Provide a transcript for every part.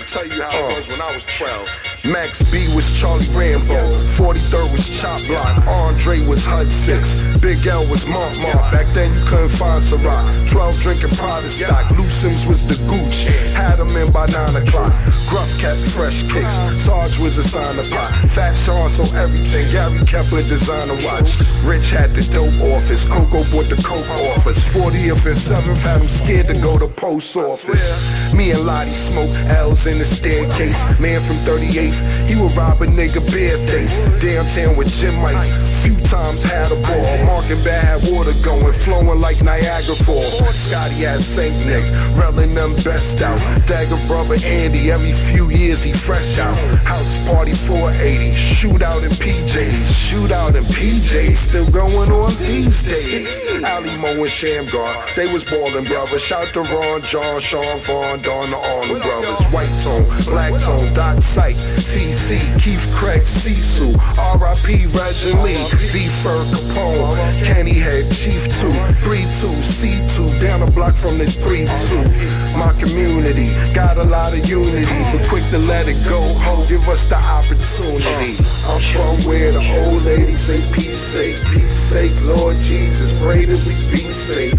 shit. Tell you how it was when I was 12. Max B was Charlie Rambo. 43rd was Chop Block. Andre was Hud 6. Big L was Mont Back then you couldn't find Ciroc. 12 drinking Prada stock. Lou Sims was the Gooch. Had in by 9 o'clock. Gruff kept fresh kicks. Sarge was a signer pot. Fat Sean so everything. Gary designed a watch. Rich had the dope office. Coco bought the coke office. 40th and 7th had him scared to go to post office. Me and Lottie smoke L's in the staircase. Man from 38th, he would rob a nigga bareface. Downtown with Jim Mice. Few times had a and Bad water going, flowing like Niagara Falls. Scotty had Saint Nick, relling them best out. Dagger brother Andy, every few years he fresh out. House party 480, shootout in PJs. Shootout in PJs, still going on these days. Ali Mo and Shamgar, they was ballin' brothers. Shout to Ron, John, Sean, Vaughn, Don, the Arnold brothers. White tone, black tone, Doc Sight, TC, Keith Craig, Cecil, RIP Reggie Lee, D Fur Capone, Chief 2, 3-2, C2, down the block from the 3-2. My community got a lot of unity, but quick to let it go, ho, give us the opportunity. I'm from where the old ladies say peace sake, peace sake, Lord Jesus, pray that we be safe.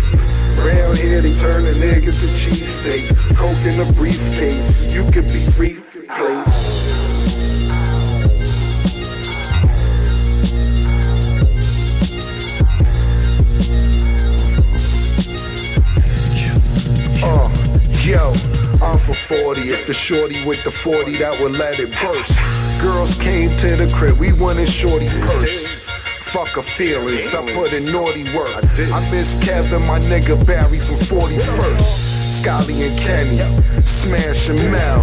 Round here they turn a nigga to cheesesteak, coke in a briefcase, you could be free place. 40. If the shorty with the 40 that would let it burst. Girls came to the crib, we wanted shorty purse. Fuck her feelings, I put in naughty work. I miss Kevin, my nigga Barry from 41st. Scotty and Kenny, Smash and Mel.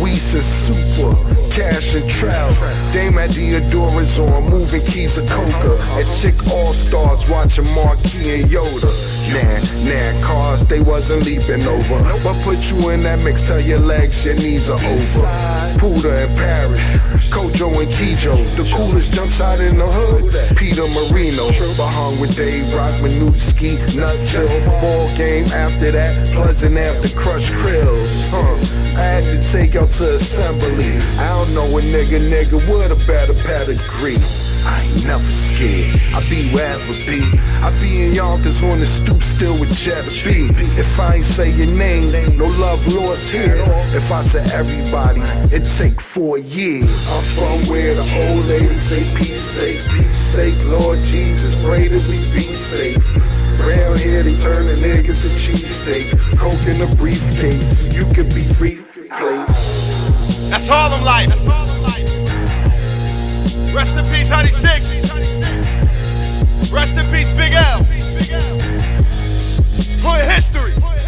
Weiss and Super, Cash and Trout. Dame at Theodora's on, moving keys of coca. And Chick All Stars watching Marquis and Yoda. Nah, nah, cars they wasn't leaping over. But put you in that mix, till your legs your knees are over. Puda in Paris, Kojo and Kijo. The coolest jumps out in the hood. Peter Marino, but hung with Dave Rock, Manutski, Nutville. Ball game after that, Pleasant after Crush Krills. Huh. I had to take out to assembly. I don't know a nigga, nigga with a better pedigree. I ain't never scared. I be wherever be. I be in Yonkers on the stoop still with Cheddar B. If I ain't say your name, no love lost here. If I say everybody, it take four years. I'm from where the old ladies say peace say peace say Lord Jesus, pray that we be safe. They turn to cheesesteak, coke in a briefcase. You could be free place. That's Harlem life. Rest in peace, Honey Six. Rest in peace, Big L. Hood history.